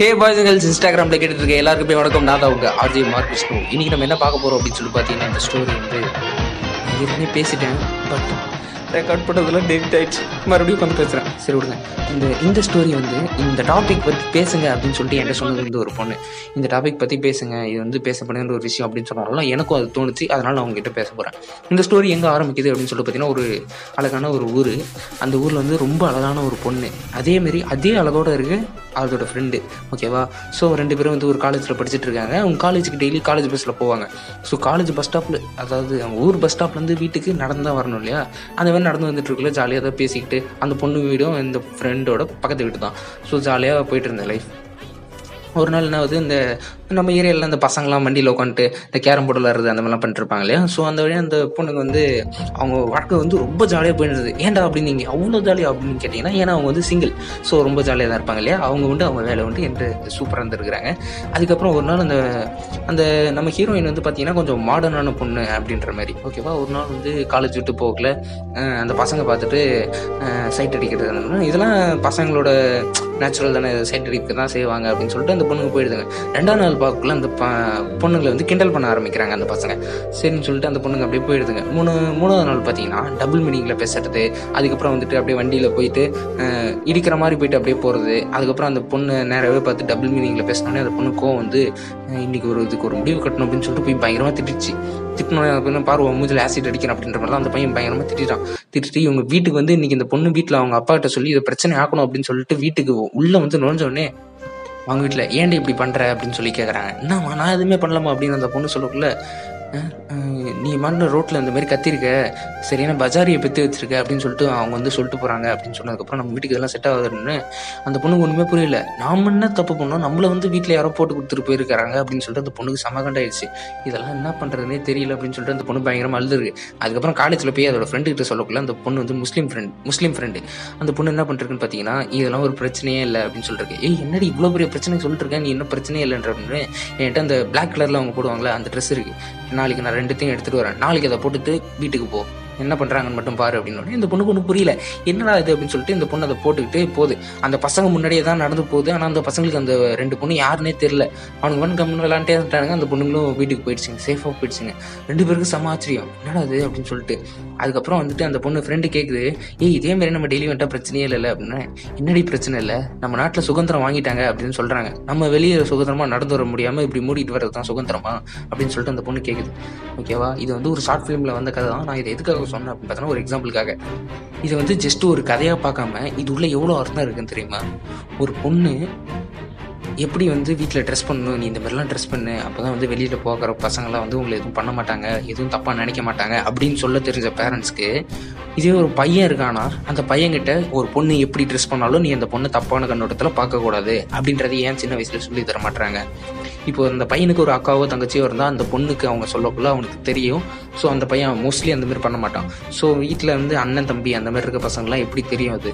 ஹே boys girls இன்ஸ்டாகிராமில் கேட்டுருக்க இருக்க எல்லாருக்குமே வணக்கம். நான் தான் உங்க ஆர்ஜி மார்க் விஷ்ணு இன்னைக்கு நம்ம என்ன பார்க்க போகிறோம் அப்படின்னு சொல்லி பார்த்தீங்கன்னா இந்த ஸ்டோரி வந்து நான் ஏற்கனவே பேசிட்டேன். பட் ரெக்கார்ட் பண்ணதில் டேட் ஆயிடுச்சு. மறுபடியும் உட்காந்து பேசுகிறேன் சரி விடுங்க. இந்த இந்த ஸ்டோரி வந்து இந்த டாபிக் பற்றி பேசுங்க அப்படின்னு சொல்லிட்டு என்கிட்ட சொன்னது வந்து ஒரு பொண்ணு. இந்த டாபிக் பற்றி பேசுங்க இது வந்து பேசப்படுங்கிற ஒரு விஷயம் அப்படின்னு சொன்னாலும் எனக்கும் அது தோணுச்சு. அதனால் நான் உங்ககிட்ட பேச போகிறேன் இந்த ஸ்டோரி எங்கே ஆரம்பிக்குது அப்படின்னு சொல்லி பார்த்தீங்கன்னா ஒரு அழகான ஒரு ஊர். அந்த ஊரில் வந்து ரொம்ப அழகான ஒரு பொண்ணு. அதேமாரி அதே அழகோடு இருக்குது அதோட ஃப்ரெண்டு ஓகேவா ஸோ ரெண்டு பேரும் வந்து ஒரு காலேஜில் படிச்சுட்டு இருக்காங்க. அவங்க காலேஜுக்கு டெய்லி காலேஜ் பஸ்ஸில் போவாங்க. ஸோ காலேஜ் பஸ் ஸ்டாப்பில் அதாவது அவங்க ஊர் பஸ் ஸ்டாப்லேருந்து வீட்டுக்கு நடந்து தான் வரணும் இல்லையா? அந்த மாதிரி நடந்து வந்துட்டு இருக்குல்ல ஜாலியாக தான் பேசிக்கிட்டு அந்த பொண்ணு வீடும் இந்த ஃப்ரெண்டோட பக்கத்து வீடு தான் ஸோ ஜாலியாக போயிட்டு இருந்தேன் லைஃப் ஒரு நாள் என்ன ஆகுது இந்த நம்ம ஏரியாவில் அந்த பசங்களாம் வண்டியில் உட்காந்துட்டு இந்த கேரம் போர்டு விளாட்றது அந்த மாதிரிலாம் பண்ணிருப்பாங்க இல்லையா? ஸோ அந்த வழியாக அந்த பொண்ணுங்க வந்து அவங்க வாழ்க்கை வந்து ரொம்ப ஜாலியாக போயிடுது. ஏன்டா அப்படின்னு நீங்கள் அவ்வளோ ஜாலியாக அப்படின்னு கேட்டிங்கன்னா ஏன்னா அவங்க வந்து சிங்கிள் ஸோ ரொம்ப ஜாலியாக தான் இருப்பாங்க இல்லையா? அவங்க வந்து அவங்க வேலை வந்து என்று சூப்பராக இருந்திருக்கிறாங்க. அதுக்கப்புறம் ஒரு நாள் அந்த அந்த நம்ம ஹீரோயின் வந்து பார்த்தீங்கன்னா கொஞ்சம் மாடர்னான பொண்ணு அப்படின்ற மாதிரி. ஓகேவா ஒரு நாள் வந்து காலேஜ் விட்டு போகல. அந்த பசங்க பார்த்துட்டு சைட் அடிக்கிறது அந்த இதெல்லாம் பசங்களோட நேச்சுரல் தானே சயின்டிஃபிக் தான் செய்வாங்க அப்படின்னு சொல்லிட்டு அந்த பொண்ணுங்க போயிடுதுங்க. ரெண்டாம் நாள் பார்க்கல அந்த பொண்ணுங்களை வந்து கிண்டல் பண்ண ஆரம்பிக்கிறாங்க அந்த பசங்க. சரின்னு சொல்லிட்டு அந்த பொண்ணுங்க அப்படியே போயிடுதுங்க. மூணு மூணாவது நாள் பார்த்தீங்கன்னா டபுள் மீனிங்கில் பேசுறது அதுக்கப்புறம் வந்துட்டு அப்படியே வண்டியில் போயிட்டு இடிக்கிற மாதிரி போயிட்டு அப்படியே போகிறது அதுக்கப்புறம் அந்த பொண்ணு நேராகவே பார்த்து டபுள் மீனிங்கில் பேசினோடனே அந்த பொண்ணு கோவம் வந்து இன்றைக்கி இன்னைக்கு ஒரு இதுக்கு ஒரு முடிவு கட்டணும் அப்படின்னு சொல்லிட்டு போய் பயங்கரமாக திட்டுச்சு திட்டினோம் பாரு மூஞ்சில் ஆசிட் அடிக்கணும் அப்படின்ற மாதிரிலாம் அந்த பையன் பயங்கரமாக திட்டான் திட்டிட்டு இவங்க வீட்டுக்கு வந்து இன்னைக்கு இந்த பொண்ணு வீட்டில் அவங்க அப்பா கிட்ட சொல்லி இதை பிரச்சனை ஆக்கணும் அப்படின்னு சொல்லிட்டு வீட்டுக்கு உள்ள வந்து நுழைஞ்சோடனே அவங்க வீட்டில் ஏன்டி இப்படி பண்ணுற அப்படின்னு சொல்லி கேட்குறாங்க என்னம்மா நான் எதுவுமே பண்ணலாமா அப்படின்னு அந்த பொண்ணு சொல்லக்குள்ள நீ மண்ணு ரோட்டில் இந்த மாதிரி கத்திருக்க. சரியான பஜாரியை பெற்று வச்சிருக்க அப்படின்னு சொல்லிட்டு அவங்க வந்து சொல்லிட்டு போகிறாங்க அப்படின்னு சொன்னதுக்கப்புறம் நம்ம வீட்டுக்கு இதெல்லாம் செட் ஆகுதுன்னு அந்த பொண்ணுக்கு ஒன்றுமே புரியல. நாம என்ன தப்பு பண்ணோம்? நம்மளை வந்து வீட்டில் யாரோ போட்டு கொடுத்துட்டு போயிருக்காங்க அப்படின்னு சொல்லிட்டு அந்த பொண்ணுக்கு சமகண்டாயிடுச்சு. இதெல்லாம் என்ன பண்ணுறதுனே தெரியல அப்படின்னு சொல்லிட்டு அந்த பொண்ணு பயங்கரமா அழுதுருக்கு. அதுக்கப்புறம் காலேஜில் போய் அதோட ஃப்ரெண்டு கிட்ட சொல்லக்குள்ள அந்த பொண்ணு வந்து முஸ்லீம் ஃப்ரெண்ட் முஸ்லீம் ஃப்ரெண்டு அந்த பொண்ணு என்ன பண்ணிருக்குன்னு பார்த்தீங்கன்னா இதெல்லாம் ஒரு பிரச்சனையே இல்லை அப்படின்னு சொல்லிருக்கு. ஏய் என்னடி இவ்வளோ பெரிய பிரச்சனை சொல்லிட்டு இருக்கேன் நீ என்ன பிரச்சனையே இல்லைன்ற அப்படின்னு என்கிட்ட அந்த பிளாக் கலரில் அவங்க போடுவாங்களே அந்த ட்ரெஸ் இருக்கு. நாளைக்கு நான் ரெண்டுத்தையும் எடுத்துகிட்டு வரேன். நாளைக்கு அதை போட்டுட்டு வீட்டுக்கு போ. என்ன பண்ணுறாங்கன்னு மட்டும் பாரு அப்படின்னு இந்த பொண்ணுக்கு ஒன்றும் புரியல. என்னடா இது? அப்படின்னு சொல்லிட்டு இந்த பொண்ணு அதை போட்டுக்கிட்டு போகுது. அந்த பசங்க முன்னாடியே தான் நடந்து போகுது. ஆனால் அந்த பசங்களுக்கு அந்த ரெண்டு பொண்ணு யாருன்னே தெரியல. அவனுக்கு ஒன் கம்மன் விளாண்டே இருந்துட்டானுங்க. அந்த பொண்ணுங்களும் வீட்டுக்கு போயிடுச்சுங்க. சேஃபாக போயிடுச்சுங்க. ரெண்டு பேருக்கும் செம ஆச்சரியம். என்னடா அது அப்படின்னு சொல்லிட்டு. அதுக்கப்புறம் வந்துட்டு அந்த பொண்ணு ஃப்ரெண்டு கேட்குது ஏய் இதே மாதிரி நம்ம டெய்லி வந்துட்டால் பிரச்சனையே இல்லை அப்படின்னா என்னடி பிரச்சனை இல்லை? நம்ம நாட்டில் சுதந்திரம் வாங்கிட்டாங்க அப்படின்னு சொல்கிறாங்க நம்ம வெளியே சுதந்திரமாக நடந்து வர முடியாமல் இப்படி மூடிட்டு வர்றது தான் சுதந்திரமா? அப்படின்னு சொல்லிட்டு அந்த பொண்ணு கேட்குது ஓகேவா? இது வந்து ஒரு ஷார்ட் ஃபிலிமில் வந்த கதை தான். நான் இதை எதுக்காக சொன்னேன் அப்படின்னு பார்த்தோன்னா ஒரு எக்ஸாம்பிளுக்காக இதை வந்து ஜஸ்ட் ஒரு கதையாக பார்க்காம இது உள்ள எவ்வளோ அர்த்தம் இருக்குன்னு தெரியுமா? ஒரு பொண்ணு எப்படி வந்து வீட்டில் ட்ரெஸ் பண்ணணும்? நீ இந்த மாதிரிலாம் ட்ரெஸ் பண்ணு. அப்போ தான் வந்து வெளியில் போகிற பசங்களாம் வந்து உங்களை எதுவும் பண்ண மாட்டாங்க. எதுவும் தப்பாக நினைக்க மாட்டாங்க அப்படின்னு சொல்ல தெரிஞ்ச பேரண்ட்ஸ்க்கு இதே ஒரு பையன் இருக்கானா? அந்த பையன்கிட்ட ஒரு பொண்ணு எப்படி ட்ரெஸ் பண்ணாலும் நீ அந்த பொண்ணு தப்பான கண்ணோட்டத்தில் பார்க்கக்கூடாது அப்படின்றத ஏன் சின்ன வயசில் சொல்லி தர மாட்டாங்க இப்போ அந்த பையனுக்கு ஒரு அக்காவோ தங்கச்சியோ இருந்தால் அந்த பொண்ணுக்கு அவங்க சொல்லக்குள்ள அவனுக்கு தெரியும். ஸோ அந்த பையன் மோஸ்ட்லி அந்த மாதிரி பண்ண மாட்டான். ஸோ வீட்டில் வந்து அண்ணன் தம்பி அந்த மாதிரி இருக்க பசங்களாம் எப்படி தெரியும் அது?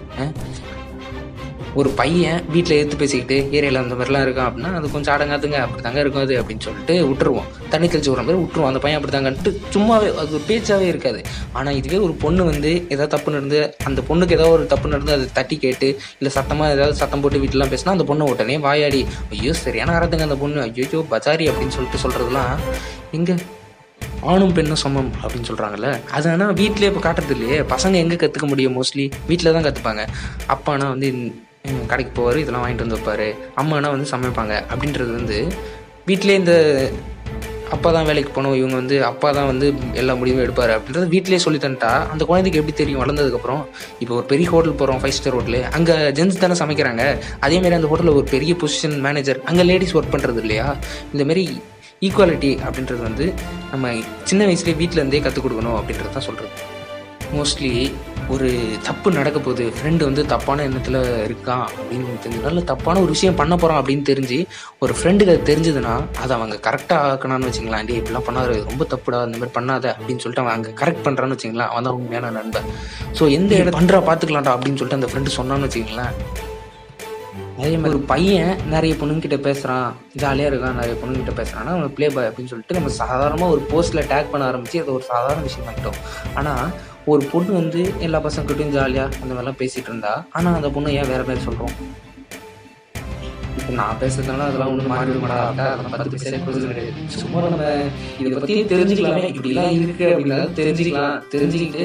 ஒரு பையன் வீட்டில் எடுத்து பேசிக்கிட்டு ஏரியாவில் அந்த மாதிரிலாம் இருக்கான் அப்படின்னா அது கொஞ்சம் அடங்காதுங்க அப்படி தாங்க இருக்கும் அது அப்படின்னு சொல்லிட்டு விட்டுருவோம் தண்ணி தெளிச்சு விட்ற மாதிரி விட்டுருவோம் அந்த பையன் அப்படி தாங்கன்ட்டு சும்மாவே அது பேச்சாவே இருக்காது. ஆனால் இதுவே ஒரு பொண்ணு வந்து ஏதாவது தப்பு நடந்து அந்த பொண்ணுக்கு ஏதாவது ஒரு தப்பு நடந்து அதை தட்டி கேட்டு இல்லை சத்தமாக ஏதாவது சத்தம் போட்டு வீட்டிலாம் பேசினா அந்த பொண்ணை உடனே வாயாடி ஐயோ சரியான அறதுங்க அந்த பொண்ணு. ஐயோ பஜாரி அப்படின்னு சொல்லிட்டு சொல்கிறதுலாம் எங்க? ஆணும் பெண்ணும் சமம் அப்படின்னு சொல்கிறாங்கல்ல அது ஆனால் வீட்டிலே இப்போ காட்டுறது இல்லையே. பசங்க எங்கே கற்றுக்க முடியும்? மோஸ்ட்லி வீட்டில் தான் கற்றுப்பாங்க அப்பானா வந்து கடைக்கு போவார் இதெல்லாம் வாங்கிட்டு வந்து வைப்பாரு. அம்மானா வந்து சமைப்பாங்க. அப்படின்றது வந்து வீட்டிலே இந்த அப்பா தான் வேலைக்கு போகணும் இவங்க வந்து அப்பா தான் வந்து எல்லா முடிவும் எடுப்பார் அப்படின்றது வீட்டிலே சொல்லி தந்துட்டா அந்த குழந்தைக்கு எப்படி தெரியும்? வளர்ந்ததுக்கப்புறம் இப்போ ஒரு பெரிய ஹோட்டல் போகிறோம் ஃபைவ் ஸ்டார் ஹோட்டலு அங்கே ஜென்ஸ் தானே சமைக்கிறாங்க. அதேமாரி அந்த ஹோட்டலில் ஒரு பெரிய பொசிஷன் மேனேஜர் அங்கே லேடிஸ் ஒர்க் பண்ணுறது இல்லையா? இந்தமாரி ஈக்குவாலிட்டி அப்படின்றது வந்து நம்ம சின்ன வயசுலேயே வீட்டிலேருந்தே கற்றுக் கொடுக்கணும் அப்படின்றது தான் சொல்கிறது மோஸ்ட்லி ஒரு தப்பு நடக்க போகுது ஃப்ரெண்டு வந்து தப்பான எண்ணத்தில் இருக்கான் அப்படின்னு தெரிஞ்சதுனால தப்பான ஒரு விஷயம் பண்ண போகிறான் அப்படின்னு தெரிஞ்சு ஒரு ஃப்ரெண்டுக்கு அது தெரிஞ்சதுன்னா அதை அவங்க கரெக்டாக ஆக்கணும்னு வச்சுங்களேன். டே இப்படிலாம் பண்ணாரு ரொம்ப தப்புடா இந்த மாதிரி பண்ணாத அப்படின்னு சொல்லிட்டு அவன் அங்கே கரெக்ட் பண்ணுறான்னு வச்சுங்களேன். அவன் தான் உண்மையான நண்பன். ஸோ எந்த இடம் பண்ணுறா பார்த்துக்கலாம்டா அப்படின்னு சொல்லிட்டு அந்த ஃப்ரெண்டு சொன்னான்னு வச்சுங்களேன். அதே மாதிரி ஒரு பையன் நிறைய பொண்ணுங்கிட்ட பேசுறான். ஜாலியா இருக்கான் நிறைய பொண்ணுங்கிட்ட பேசுறான்னா அவன் ப்ளே பாய் அப்படின்னு சொல்லிட்டு நம்ம சாதாரணமா ஒரு போஸ்ட்ல டேக் பண்ண ஆரம்பிச்சு அது ஒரு சாதாரண விஷயம் ஆகிட்டோம் ஆனா ஒரு பொண்ணு வந்து எல்லா பசங்கக்கிட்டையும் ஜாலியாக அந்த மாதிரிலாம் பேசிகிட்டு இருந்தா ஆனால் அந்த பொண்ணு ஏன் வேறு மாதிரி சொல்கிறோம் இப்போ நான் பேசுறதுனால அதெல்லாம் ஒன்றும் மாறி மாட்டா அதெல்லாம் பத்து பைசா கிடையாது சும்மா நம்ம இதை பற்றி தெரிஞ்சுக்கலாமே இப்படிலாம் இருக்குது அப்படின்னா தெரிஞ்சுக்கலாம். தெரிஞ்சுக்கிட்டு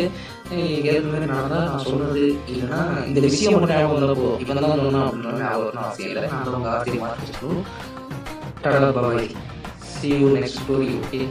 ஏற்கனவே நான் தான் நான் சொல்கிறது இல்லைன்னா இந்த விஷயம் மட்டும் ஞாபகம் வந்தப்போ இப்போ தான் சொல்லணும் அப்படின்னு அவசியம் இல்லை நான் உங்கள் RJ market tata bye. See you next story okay